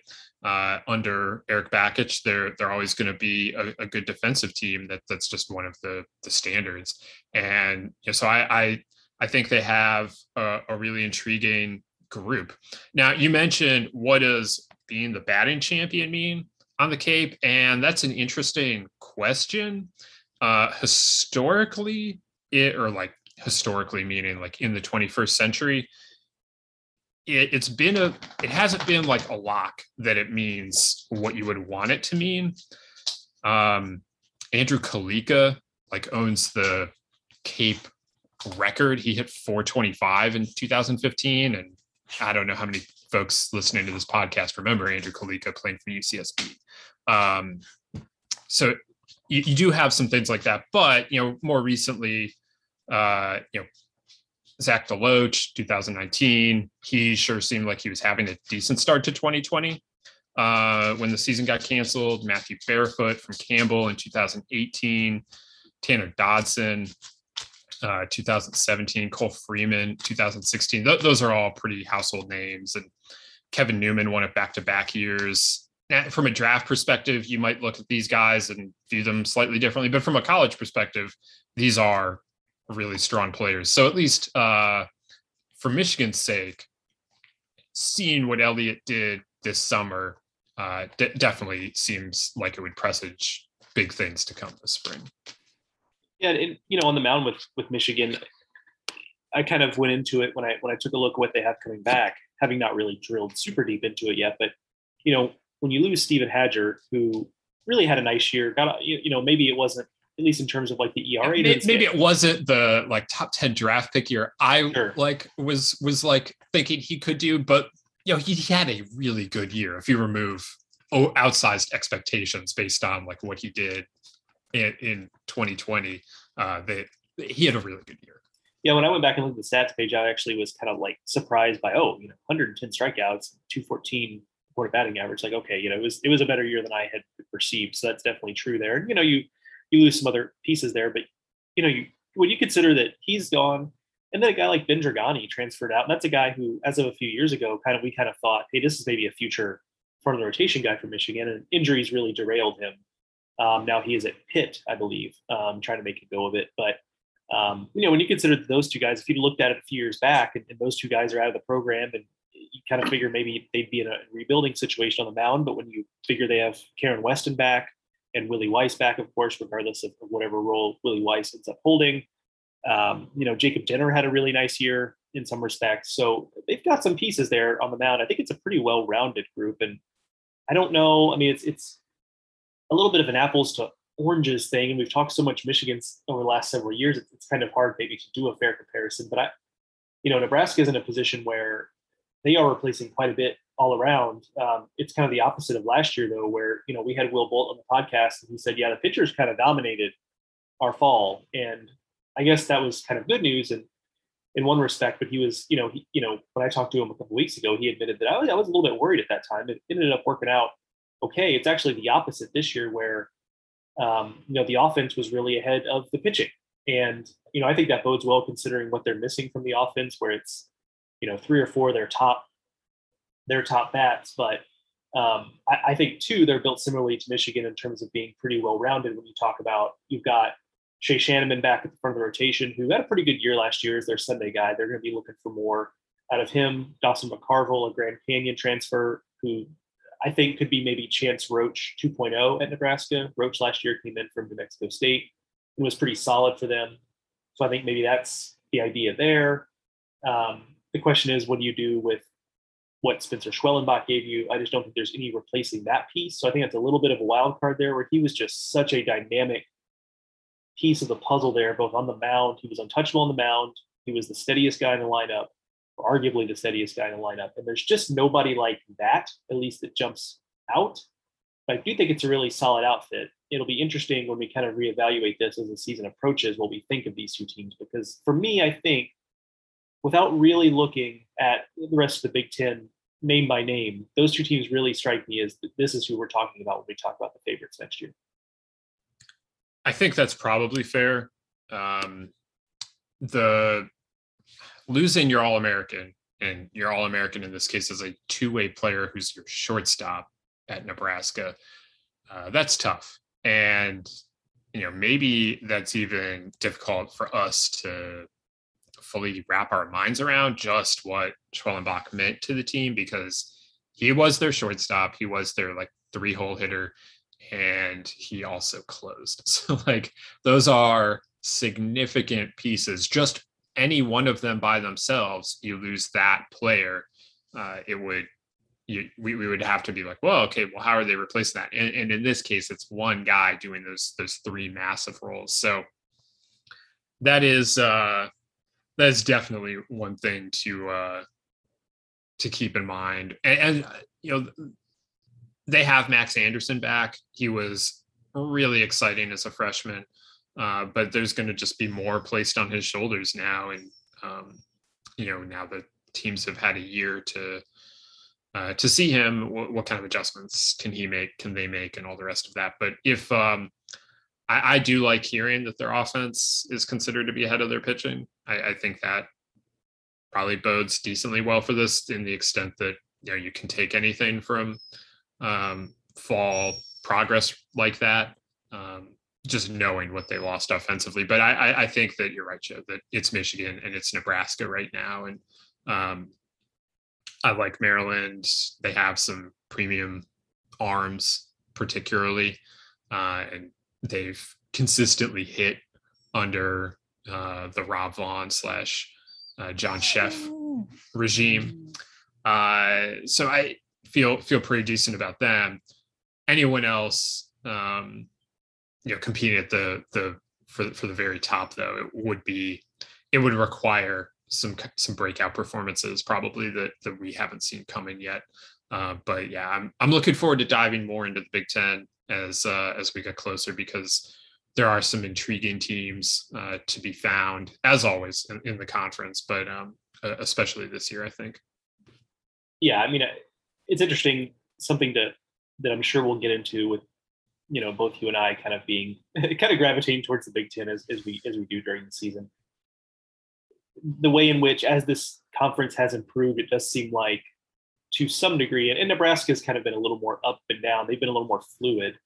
[SPEAKER 1] uh, under Erik Bakich, they're they're always going to be a, a, good defensive team. That that's just one of the the standards. And you know, so I, I I think they have a, a really intriguing group. Now you mentioned what does being the batting champion mean on the Cape, and that's an interesting question. Uh, historically, it or like historically meaning like in the 21st century, it, it's been a it hasn't been like a lock that it means what you would want it to mean. Um, Andrew Calica like owns the Cape record. He hit 425 in 2015, and I don't know how many folks listening to this podcast remember Andrew Calica playing for UCSB. Um, so you, you, do have some things like that, but you know, more recently, uh, you know, Zach DeLoach, 2019, he sure seemed like he was having a decent start to 2020. Uh, when the season got canceled, Matthew Barefoot from Campbell in 2018, Tanner Dodson, uh, 2017, Cole Freeman, 2016. Th- those are all pretty household names. And Kevin Newman won it back to back years. Now, from a draft perspective, you might look at these guys and view them slightly differently. But from a college perspective, these are really strong players. So at least uh, for Michigan's sake, seeing what Elliott did this summer uh, definitely seems like it would presage big things to come this spring.
[SPEAKER 2] Yeah, and you know, on the mound with with Michigan, I kind of went into it when I when I took a look at what they have coming back, having not really drilled super deep into it yet. But you know, when you lose Steven Hajjar, who really had a nice year, got you know maybe it wasn't at least in terms of like the ERA.
[SPEAKER 1] Maybe, maybe it wasn't the like top 10 draft pick year I sure. like was was like thinking he could do, but you know, he, he had a really good year if you remove oh, outsized expectations based on like what he did in, in 2020. Uh that he had a really good year.
[SPEAKER 2] Yeah, when I went back and looked at the stats page, I actually was kind of like surprised by oh, you know, 110 strikeouts, 214 quarter batting average. Like, okay, you know, it was it was a better year than I had perceived. So that's definitely true there. And you know, you you lose some other pieces there, but you know, you when you consider that he's gone, and then a guy like Ben Dragani transferred out, and that's a guy who, as of a few years ago, kind of we kind of thought, hey, this is maybe a future front of the rotation guy for Michigan, and injuries really derailed him. Um, now he is at Pitt, I believe, um, trying to make a go of it. But um, you know, when you consider those two guys, if you looked at it a few years back, and, and, those two guys are out of the program, and you kind of figure maybe they'd be in a rebuilding situation on the mound. But when you figure they have Karen Weston back, and Willie Weiss back, of course, regardless of, whatever role Willie Weiss ends up holding. Um, you know, Jacob Denner had a really nice year in some respects. So they've got some pieces there on the mound. I think it's a pretty well-rounded group. And I don't know. I mean, it's it's a little bit of an apples to oranges thing. And we've talked so much Michigan over the last several years. It's, it's kind of hard maybe to do a fair comparison. But I, you know, Nebraska is in a position where they are replacing quite a bit all around. Um, it's kind of the opposite of last year, though, where you know we had Will Bolt on the podcast and he said, "Yeah, the pitchers kind of dominated our fall," and I guess that was kind of good news and in one respect. But he was, you know, he, you know, when I talked to him a couple weeks ago, he admitted that I was, I was a little bit worried at that time. It ended up working out okay. It's actually the opposite this year, where um, you know the offense was really ahead of the pitching, and you know I think that bodes well considering what they're missing from the offense, where it's you know three or four of their top their top bats. But um, I, I, think too they're built similarly to Michigan in terms of being pretty well rounded. When you talk about you've got Shay Schanaman back at the front of the rotation, who had a pretty good year last year as their Sunday guy. They're going to be looking for more out of him. Dawson McCarville, a Grand Canyon transfer, who I think could be maybe Chance Roach 2.0 at Nebraska. Roach last year came in from New Mexico State and was pretty solid for them. So I think maybe that's the idea there. Um, the question is, what do you do with what Spencer Schwellenbach gave you. I just don't think there's any replacing that piece. So I think that's a little bit of a wild card there where he was just such a dynamic piece of the puzzle there, both on the mound. He was untouchable on the mound. He was the steadiest guy in the lineup, arguably the steadiest guy in the lineup. And there's just nobody like that, at least that jumps out. But I do think it's a really solid outfit. It'll be interesting when we kind of reevaluate this as the season approaches, what we think of these two teams. Because for me, I think without really looking at the rest of the Big Ten name by name, those two teams really strike me as this is who we're talking about when we talk about the favorites next year.
[SPEAKER 1] I think that's probably fair. Um, the losing your All American, and your All American in this case is a two way player who's your shortstop at Nebraska. Uh, that's tough. And, you know, maybe that's even difficult for us to fully wrap our minds around just what Schwellenbach meant to the team because he was their shortstop. He was their like three hole hitter and he also closed. *laughs* So, like, those are significant pieces. Just any one of them by themselves, you lose that player. Uh, it would, you, we, we would have to be like, well, okay, well, how are they replacing that? And, and in this case, it's one guy doing those those three massive roles. So that is uh, that is definitely one thing to uh, to keep in mind. And, and you know, they have Max Anderson back. He was really exciting as a freshman. Uh, but there's going to just be more placed on his shoulders now, and um, you know now that teams have had a year to uh, to see him, what, what, kind of adjustments can he make? Can they make, and all the rest of that. But if um, I, I, do like hearing that their offense is considered to be ahead of their pitching, I, I think that probably bodes decently well for this in the extent that you know you can take anything from um, fall progress like that. Um, just knowing what they lost offensively. But I, I, I think that you're right, Joe, that it's Michigan and it's Nebraska right now. And um, I like Maryland. They have some premium arms, particularly, uh, and they've consistently hit under uh, the Rob Vaughn slash uh, John Szefc regime. Uh, so I feel feel pretty decent about them. Anyone else? Um, you know competing at the the for for the very top though it would be it would require some some breakout performances probably that that we haven't seen coming yet uh, but yeah i'm i'm looking forward to diving more into the big 10 as uh, as we get closer because there are some intriguing teams uh, to be found as always in, in the conference but um, especially this year i think
[SPEAKER 2] yeah i mean it's interesting something to that i'm sure we'll get into with you know both you and I kind of being *laughs* kind of gravitating towards the Big Ten as, as we as we do during the season. The way in which, as this conference has improved, it does seem like to some degree, and, and Nebraska has kind of been a little more up and down. They've been a little more fluid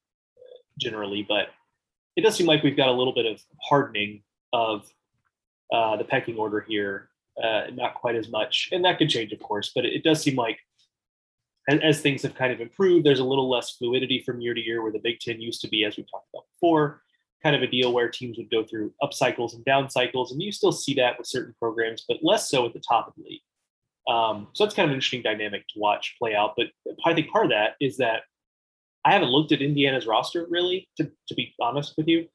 [SPEAKER 2] generally, but it does seem like we've got a little bit of hardening of uh, the pecking order here. Uh, not quite as much, and that could change, of course. But it, it does seem like as, as things have kind of improved, there's a little less fluidity from year to year where the Big Ten used to be, as we talked about before, kind of a deal where teams would go through up cycles and down cycles. And you still see that with certain programs, but less so at the top of the league. Um, so that's kind of an interesting dynamic to watch play out. But I think part of that is that I haven't looked at Indiana's roster really, to, to be honest with you,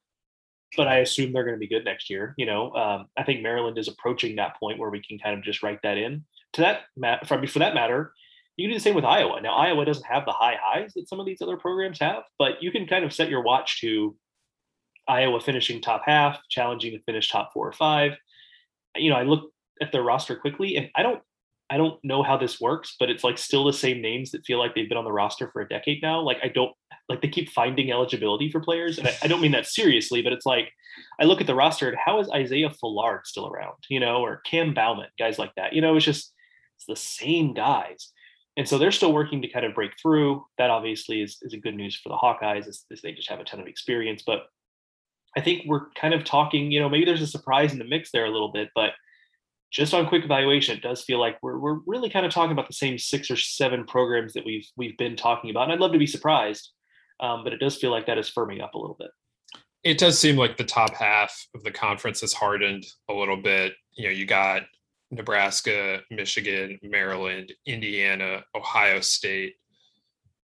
[SPEAKER 2] but I assume they're going to be good next year. You know, um, I think Maryland is approaching that point where we can kind of just write that in. To that, for, for that matter, you can do the same with Iowa. Now, Iowa doesn't have the high highs that some of these other programs have, but you can kind of set your watch to Iowa finishing top half, challenging to finish top four or five. You know, I look at their roster quickly, and I don't, I don't know how this works, but it's like still the same names that feel like they've been on the roster for a decade now. Like I don't, like they keep finding eligibility for players, and I, I don't mean that seriously, but it's like I look at the roster and how is Izaya Fullard still around? You know, or Cam Bauman, guys like that. You know, it's just it's the same guys and so they're still working to kind of break through. That obviously is, is a good news for the Hawkeyes, as, as they just have a ton of experience. But I think we're kind of talking, you know, maybe there's a surprise in the mix there a little bit, but just on quick evaluation, it does feel like we're, we're really kind of talking about the same six or seven programs that we've we've been talking about. And I'd love to be surprised, um, but it does feel like that is firming up a little bit.
[SPEAKER 1] It does seem like the top half of the conference has hardened a little bit. You know, you got Nebraska, Michigan, Maryland, Indiana, Ohio State,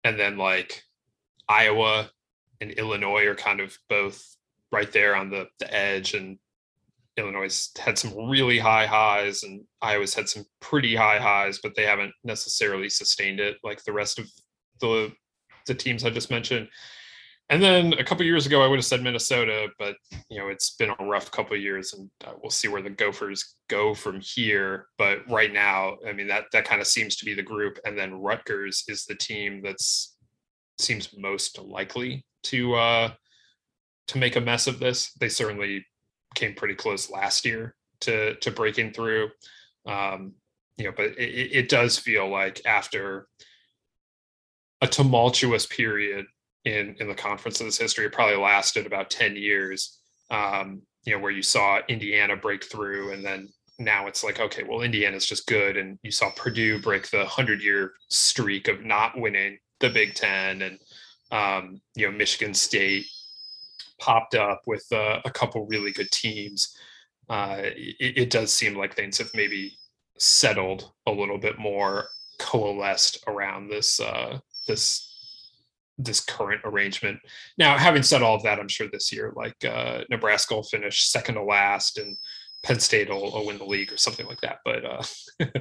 [SPEAKER 1] and then like Iowa and Illinois are kind of both right there on the, the edge. And Illinois had some really high highs, and Iowa's had some pretty high highs, but they haven't necessarily sustained it like the rest of the the teams I just mentioned. and then a couple years ago, I would have said Minnesota, but you know it's been a rough couple years, and uh, we'll see where the Gophers go from here. But right now, I mean that that kind of seems to be the group, and then Rutgers is the team that's seems most likely to uh, to make a mess of this. They certainly came pretty close last year to to breaking through. Um, you know, but it, it does feel like after a tumultuous period in in the conference's history. It probably lasted about 10 years. Um, you know, where you saw Indiana break through and then now it's like, okay, well, Indiana's just good. And you saw Purdue break the hundred year streak of not winning the Big Ten. And, um, you know, Michigan State popped up with uh, a couple really good teams. Uh, it, it does seem like things have maybe settled a little bit more coalesced around this uh, this this current arrangement. Now, having said all of that, I'm sure this year, like uh, Nebraska will finish second to last, and Penn State will, will win the league or something like that. But uh,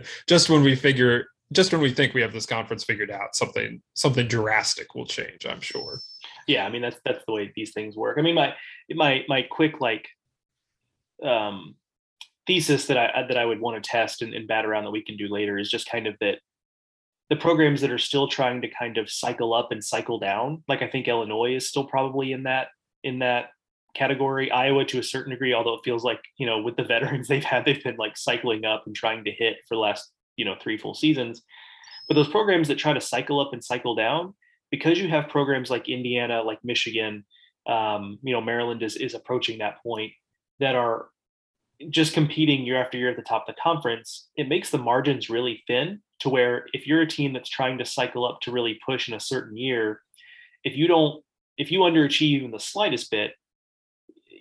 [SPEAKER 1] *laughs* just when we figure, just when we think we have this conference figured out, something something drastic will change. I'm sure.
[SPEAKER 2] Yeah, I mean that's that's the way these things work. I mean my my my quick like um thesis that I that I would want to test and, and bat around that we can do later is just kind of that the programs that are still trying to kind of cycle up and cycle down like i think illinois is still probably in that in that category iowa to a certain degree although it feels like you know with the *laughs* veterans they've had they've been like cycling up and trying to hit for the last you know three full seasons but those programs that try to cycle up and cycle down because you have programs like indiana like michigan um, you know maryland is, is approaching that point that are just competing year after year at the top of the conference it makes the margins really thin to where if you're a team that's trying to cycle up to really push in a certain year, if you don't, if you underachieve even the slightest bit,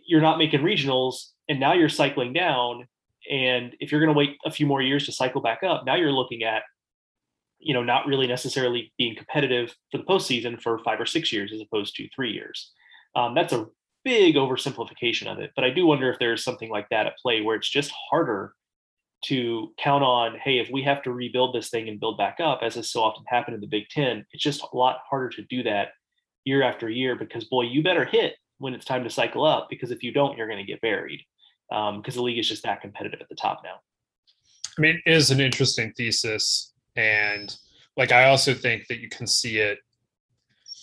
[SPEAKER 2] you're not making regionals and now you're cycling down. And if you're going to wait a few more years to cycle back up, now you're looking at, you know, not really necessarily being competitive for the postseason for five or six years as opposed to three years. Um, that's a big oversimplification of it. But I do wonder if there's something like that at play where it's just harder to count on, hey, if we have to rebuild this thing and build back up, as has so often happened in the Big Ten, it's just a lot harder to do that year after year because, boy, you better hit when it's time to cycle up because if you don't, you're going to get buried because um, the league is just that competitive at the top now.
[SPEAKER 1] I mean, it is an interesting thesis. And like, I also think that you can see it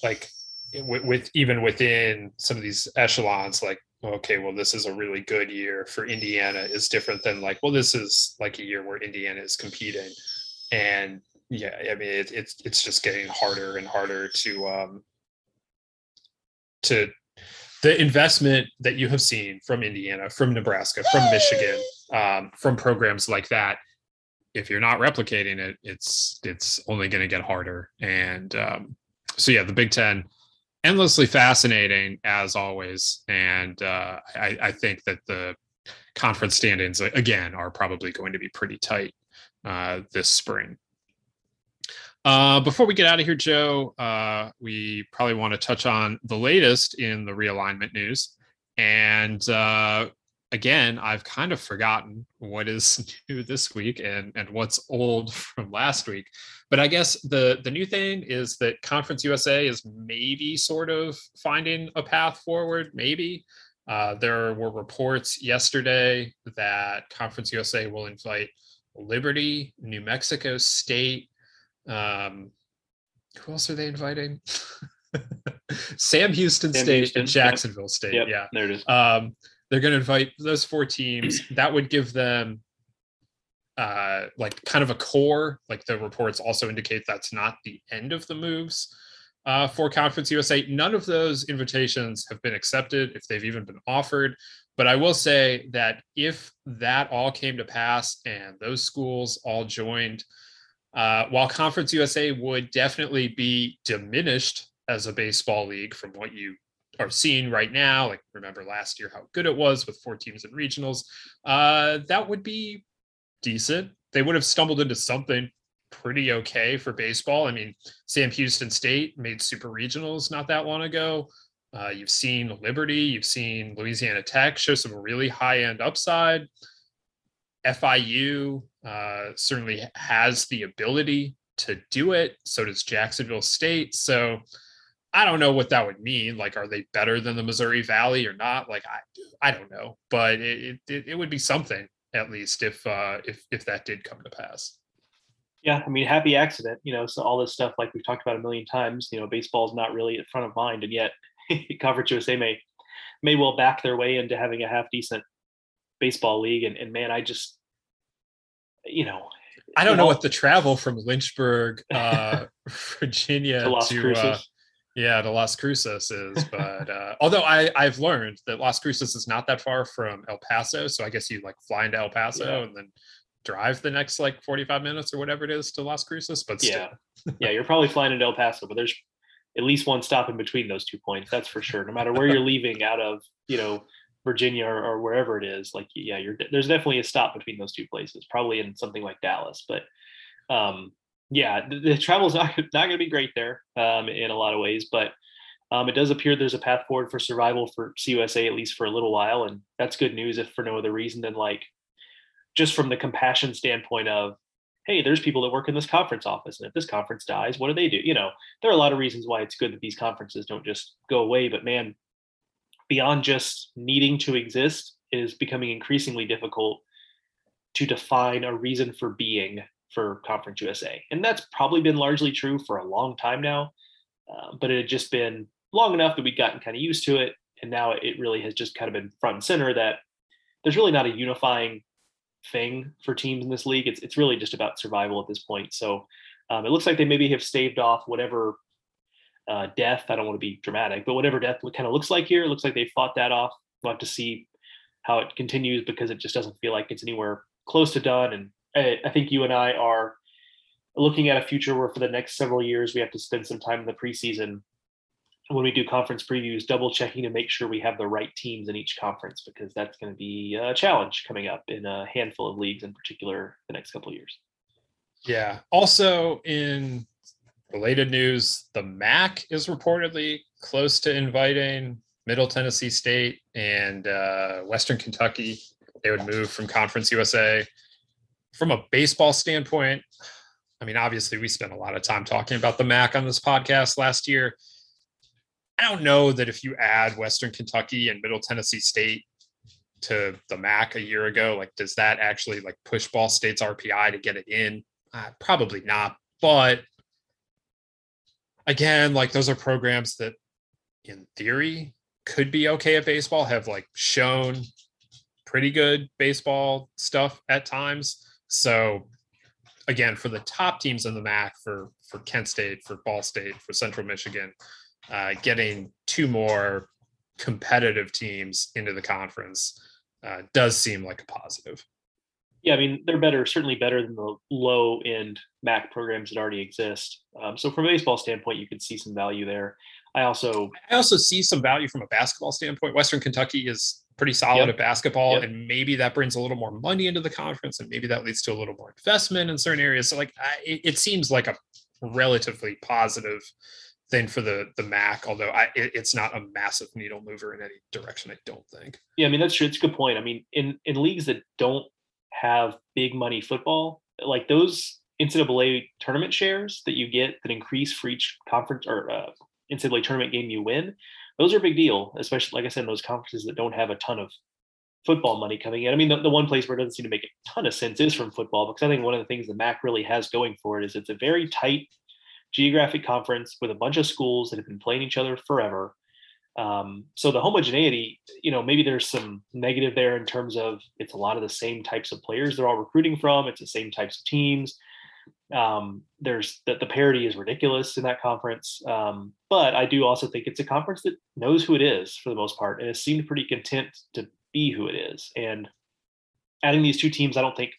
[SPEAKER 1] like with, with even within some of these echelons, like okay, well, this is a really good year for Indiana is different than like, well, this is like a year where Indiana is competing. And yeah, I mean, it, it's, it's just getting harder and harder to, um, to the investment that you have seen from Indiana, from Nebraska, from Michigan, um, from programs like that. If you're not replicating it, it's, it's only going to get harder. And, um, so yeah, the Big Ten, endlessly fascinating as always. And uh, I, I, think that the conference standings again are probably going to be pretty tight uh, this spring. Uh, before we get out of here, Joe, uh, we probably want to touch on the latest in the realignment news. And uh, again, I've kind of forgotten what is *laughs* new this week and, and what's old from last week. But I guess the the new thing is that Conference USA is maybe sort of finding a path forward. Maybe uh, there were reports yesterday that Conference USA will invite Liberty, New Mexico State. Um, who else are they inviting? *laughs* Sam Houston Sam State Houston. and Jacksonville yep. State. Yep. Yeah,
[SPEAKER 2] there it is.
[SPEAKER 1] Um, they're going to invite those four teams. *clears throat* That would give them uh, like kind of a core. Like the reports also indicate that's not the end of the moves uh, for Conference USA. None of those invitations have been accepted, if they've even been offered. But I will say that if that all came to pass and those schools all joined, uh, while Conference USA would definitely be diminished as a baseball league from what you are seeing right now, like remember last year how good it was with four teams in regionals, uh, that would be decent. They would have stumbled into something pretty okay for baseball. I mean, Sam Houston State made super regionals not that long ago. Uh, you've seen Liberty, you've seen Louisiana Tech show some really high end upside. FIU uh, certainly has the ability to do it. So does Jacksonville State. So I don't know what that would mean. Like, are they better than the Missouri Valley or not? Like, I I don't know, but it it, it would be something at least if uh if if that did come to pass.
[SPEAKER 2] Yeah, I mean, happy accident. You know, so all this stuff, like we've talked about a million times. You know, baseball is not really at front of mind, and yet *laughs* Conference USA may may well back their way into having a half decent baseball league. And, and man, I just, you know,
[SPEAKER 1] I don't know, know what the travel from Lynchburg, uh, *laughs* Virginia to, Las to uh, yeah, to Las Cruces is. But uh, although I I've learned that Las Cruces is not that far from El Paso, so I guess you like fly into El Paso yeah. and then drive the next like 45 minutes or whatever it is to Las Cruces. But
[SPEAKER 2] yeah, *laughs* yeah, you're probably flying into El Paso, but there's at least one stop in between those two points. That's for sure. No matter where you're leaving out of, you know, Virginia or, or, wherever it is, like yeah, you're there's definitely a stop between those two places. Probably in something like Dallas, but um, yeah, the, the travel's *laughs* not not going to be great there um, in a lot of ways, but. Um, it does appear there's a path forward for survival for CUSA at least for a little while, and that's good news if for no other reason than like just from the compassion standpoint of hey, there's people that work in this conference office, and if this conference dies, what do they do? You know, there are a lot of reasons why it's good that these conferences don't just go away, but man, beyond just needing to exist, it is becoming increasingly difficult to define a reason for being for Conference USA. And that's probably been largely true for a long time now, uh, but it had just been long enough that we'd gotten kind of used to it. And now it really has just kind of been front and center that there's really not a unifying thing for teams in this league. It's it's really just about survival at this point. So um, it looks like they maybe have staved off whatever uh, death. I don't want to be dramatic, but whatever death kind of looks like here, it looks like they fought that off. We'll have to see how it continues because it just doesn't feel like it's anywhere close to done. And I, I think you and I are looking at a future where for the next several years we have to spend some time in the preseason when we do conference previews, double checking to make sure we have the right teams in each conference because that's going to be a challenge coming up in a handful of leagues in particular the next couple of years.
[SPEAKER 1] Yeah. Also, in related news, the MAC is reportedly close to inviting Middle Tennessee State and uh, Western Kentucky. They would move from Conference USA. From a baseball standpoint, I mean, obviously, we spent a lot of time talking about the MAC on this podcast last year I don't know that if you add Western Kentucky and Middle Tennessee State to the MAC a year ago, like does that actually like push Ball State's RPI to get it in? Uh, probably not. But again, like those are programs that in theory could be okay at baseball, have like shown pretty good baseball stuff at times. So again, for the top teams in the MAC, for for Kent State, for Ball State, for Central Michigan, uh, getting two more competitive teams into the conference uh, does seem like a positive.
[SPEAKER 2] Yeah, I mean they're better, certainly better than the low end MAC programs that already exist. Um, so from a baseball standpoint, you could see some value there. I also
[SPEAKER 1] I also see some value from a basketball standpoint. Western Kentucky is pretty solid yep. at basketball, yep. and maybe that brings a little more money into the conference, and maybe that leads to a little more investment in certain areas. So like I, it, it seems like a relatively positive thing for the the Mac. Although I, it, it's not a massive needle mover in any direction. I don't think.
[SPEAKER 2] Yeah, I mean that's true. It's a good point. I mean, in in leagues that don't have big money football, like those NCAA tournament shares that you get that increase for each conference or uh, NCAA tournament game you win, those are a big deal. Especially like I said, in those conferences that don't have a ton of football money coming in. I mean, the, the one place where it doesn't seem to make a ton of sense is from football because I think one of the things the MAC really has going for it is it's a very tight geographic conference with a bunch of schools that have been playing each other forever. Um, so the homogeneity, you know, maybe there's some negative there in terms of it's a lot of the same types of players they're all recruiting from. It's the same types of teams. Um, there's that the parity is ridiculous in that conference. Um, but I do also think it's a conference that knows who it is for the most part and has seemed pretty content to be who it is. And adding these two teams, I don't think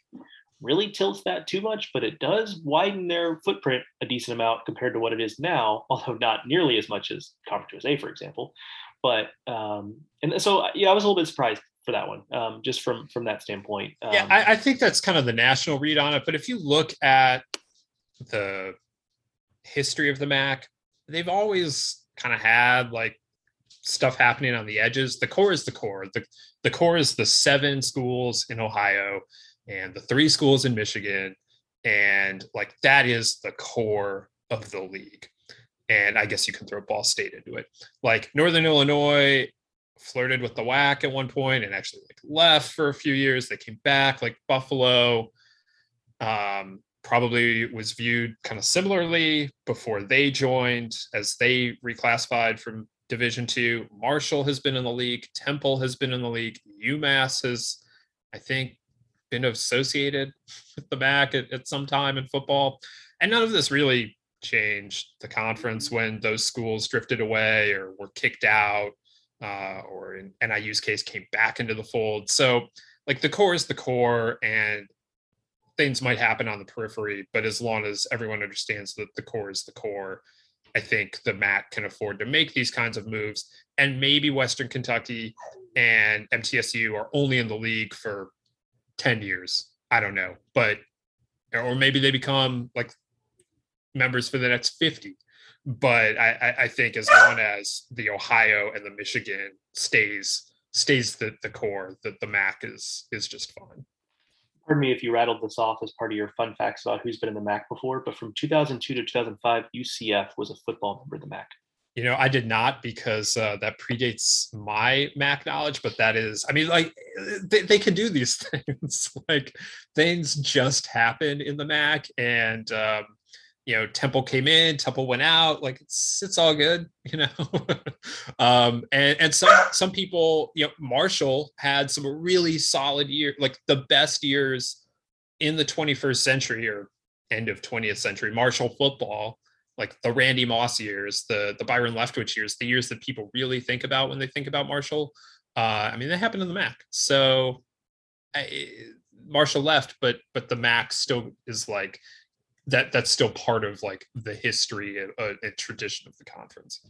[SPEAKER 2] really tilts that too much, but it does widen their footprint a decent amount compared to what it is now, *laughs* although not nearly as much as Conference USA, for example. But um, and so yeah, I was a little bit surprised for that one, um, just from from that standpoint. Um,
[SPEAKER 1] yeah, I, I think that's kind of the national read on it. But if you look at the history of the MAC, they've always kind of had like stuff happening on the edges. The core is the core. The the core is the seven schools in Ohio and the three schools in Michigan. And like that is the core of the league. and I guess you can throw Ball State into it. Like Northern Illinois flirted with the WAC at one point and actually like left for a few years. They came back. Like Buffalo, um, probably was viewed kind of similarly before they joined as they reclassified from division two. Marshall has been in the league. Temple has been in the league. Umass has i think been associated with the mac at, at some time in football. And none of this really changed the conference when those schools drifted away or were kicked out uh, or in niu's case came back into the fold so like the core is the core and things might happen on the periphery, but as long as everyone understands that the core is the core, I think the MAC can afford to make these kinds of moves. And maybe Western Kentucky and MTSU are only in the league for 10 years. I don't know. But, or maybe they become like members for the next 50. But I, I think as long as the Ohio and the Michigan stays stays the, the core, that the MAC is is just fine
[SPEAKER 2] pardon me if you rattled this off as part of your fun facts about who's been in the MAC before, but from 2002 to 2005, UCF was a football member of the MAC.
[SPEAKER 1] You know, I did not because uh, that predates my Mac knowledge, but that is, I mean, like they, they can do these *laughs* things. like things just happen in the Mac, and um, you know, Temple came in, Temple went out. Like it's it's all good, *laughs* you know. um, and and some some people, you know, Marshall had some really solid year, like the best years in the 21st century or end of 20th century. Marshall football, like the Randy Moss years, the the Byron Leftwich years, the years that people really think about when they think about Marshall. Uh, I mean, they happened in the MAC. So I, Marshall left, but but the MAC still is like that that's still part of like the history and, uh, and tradition of the conference.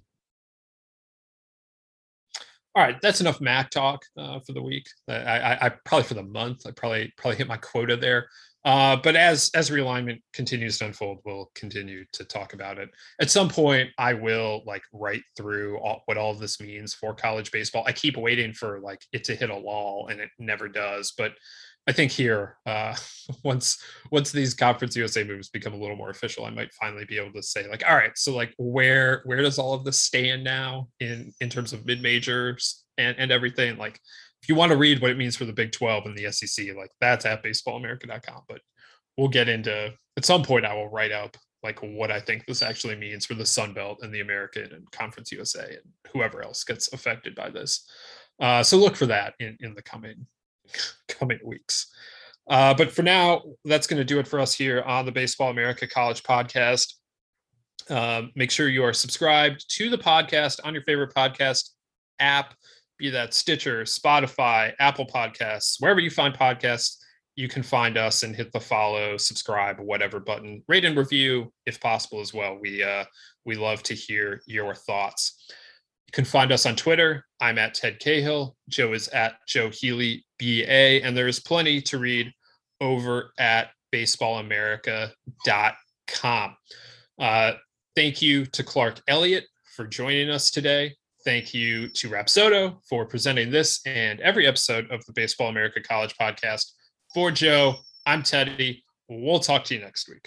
[SPEAKER 1] All right, that's enough Mac talk uh, for the week. I, I, I, probably for the month. I probably probably hit my quota there. Uh, but as as realignment continues to unfold, we'll continue to talk about it. At some point, I will like write through all, what all this means for college baseball. I keep waiting for like it to hit a wall, and it never does. But I think here, uh, *laughs* once once these Conference USA moves become a little more official, I might finally be able to say like, all right, so like where where does all of this stand now in in terms of mid majors and and everything? Like, if you want to read what it means for the Big Twelve and the SEC, like that's at baseballamerica.com. But we'll get into at some point. I will write up like what I think this actually means for the Sun Belt and the American and Conference USA and whoever else gets affected by this. Uh, so look for that in in the coming *laughs* coming weeks. Uh, but for now, that's going to do it for us here on the Baseball America College podcast. Um, make sure you are subscribed to the podcast on your favorite podcast app, be that Stitcher, Spotify, Apple Podcasts, wherever you find podcasts. You can find us and hit the follow, subscribe, whatever button. Rate and review if possible as well. We uh, we love to hear your thoughts You can find us on Twitter. I'm at Ted Cahill. Joe is at Joe Healy BA, and there is plenty to read over at baseballamerica.com. Uh, thank you to Clark Elliott for joining us today. Thank you to Rapsodo for presenting this and every episode of the Baseball America College podcast. For Joe, I'm Teddy. We'll talk to you next week.